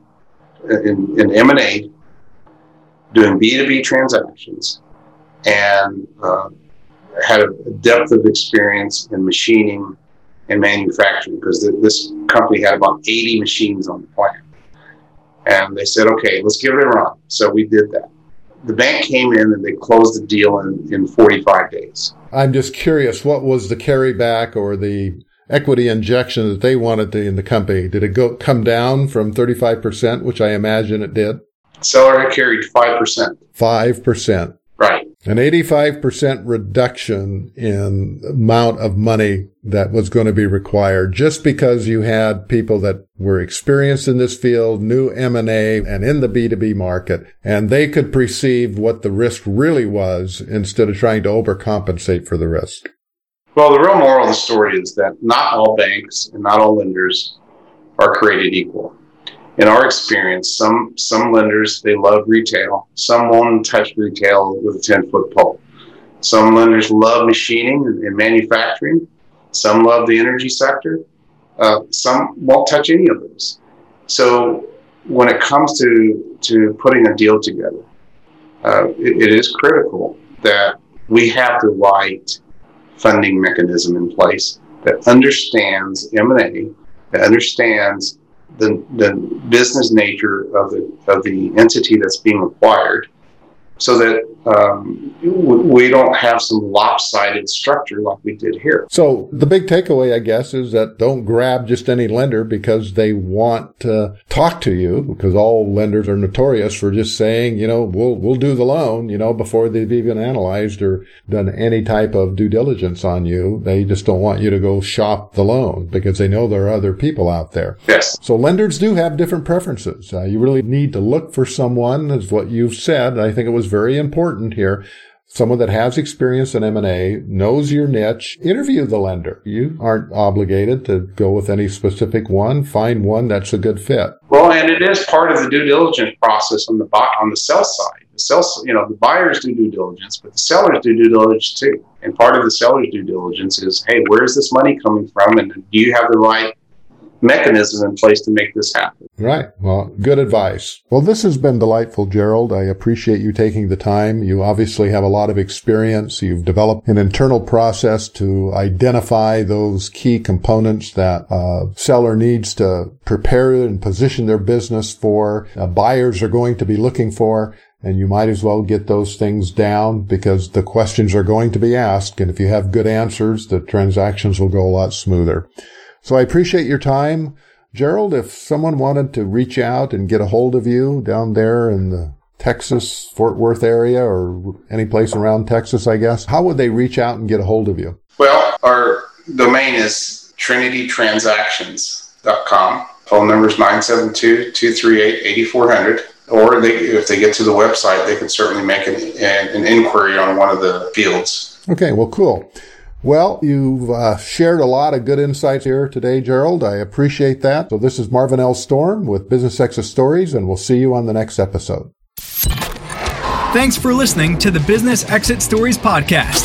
in, in M&A, doing B2B transactions, and uh, had a depth of experience in machining and manufacturing because this company had about 80 machines on the plant. And they said, okay, let's give it a run. So we did that. The bank came in and they closed the deal in, in 45 days. I'm just curious, what was the carryback or the equity injection that they wanted to, in the company? Did it go come down from 35%, which I imagine it did? Seller carried 5%. 5%. An 85% reduction in amount of money that was going to be required just because you had people that were experienced in this field, knew M&A and in the B2B market, and they could perceive what the risk really was instead of trying to overcompensate for the risk. Well, the real moral of the story is that not all banks and not all lenders are created equal in our experience, some some lenders they love retail. Some won't touch retail with a ten foot pole. Some lenders love machining and, manufacturing. Some love the energy sector. Uh, some won't touch any of those. So when it comes to to putting a deal together, uh, it, it is critical that we have the right funding mechanism in place that understands M and A, that understands the, the business nature of the of the entity that's being acquired so that um, we don't have some lopsided structure like we did here. So the big takeaway, I guess, is that don't grab just any lender because they want to talk to you because all lenders are notorious for just saying, you know, we'll, we'll do the loan, you know, before they've even analyzed or done any type of due diligence on you. They just don't want you to go shop the loan because they know there are other people out there. Yes. So lenders do have different preferences. Uh, you really need to look for someone, as what you've said. I think it was very important here someone that has experience in M&A, knows your niche, interview the lender. You aren't obligated to go with any specific one. Find one that's a good fit. Well, and it is part of the due diligence process on the on the sell side. The sell, you know, the buyers do due diligence, but the sellers do due diligence too. And part of the seller's due diligence is, hey, where's this money coming from, and do you have the right mechanisms in place to make this happen. Right. Well, good advice. Well, this has been delightful, Gerald. I appreciate you taking the time. You obviously have a lot of experience. You've developed an internal process to identify those key components that a seller needs to prepare and position their business for, uh, buyers are going to be looking for. And you might as well get those things down because the questions are going to be asked. And if you have good answers, the transactions will go a lot smoother. So I appreciate your time. Gerald, if someone wanted to reach out and get a hold of you down there in the Texas, Fort Worth area or any place around Texas, I guess, how would they reach out and get a hold of you? Well, our domain is trinitytransactions.com. Phone number is 972-238-8400. Or they, if they get to the website, they can certainly make an, an inquiry on one of the fields. Okay, well, cool. Well, you've uh, shared a lot of good insights here today, Gerald. I appreciate that. So this is Marvin L. Storm with Business Exit Stories, and we'll see you on the next episode. Thanks for listening to the Business Exit Stories podcast.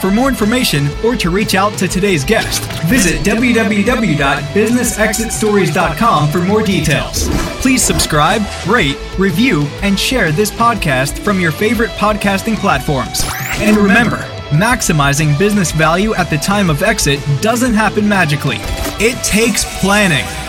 For more information or to reach out to today's guest, visit www.businessexitstories.com for more details. Please subscribe, rate, review, and share this podcast from your favorite podcasting platforms. And remember, Maximizing business value at the time of exit doesn't happen magically. It takes planning.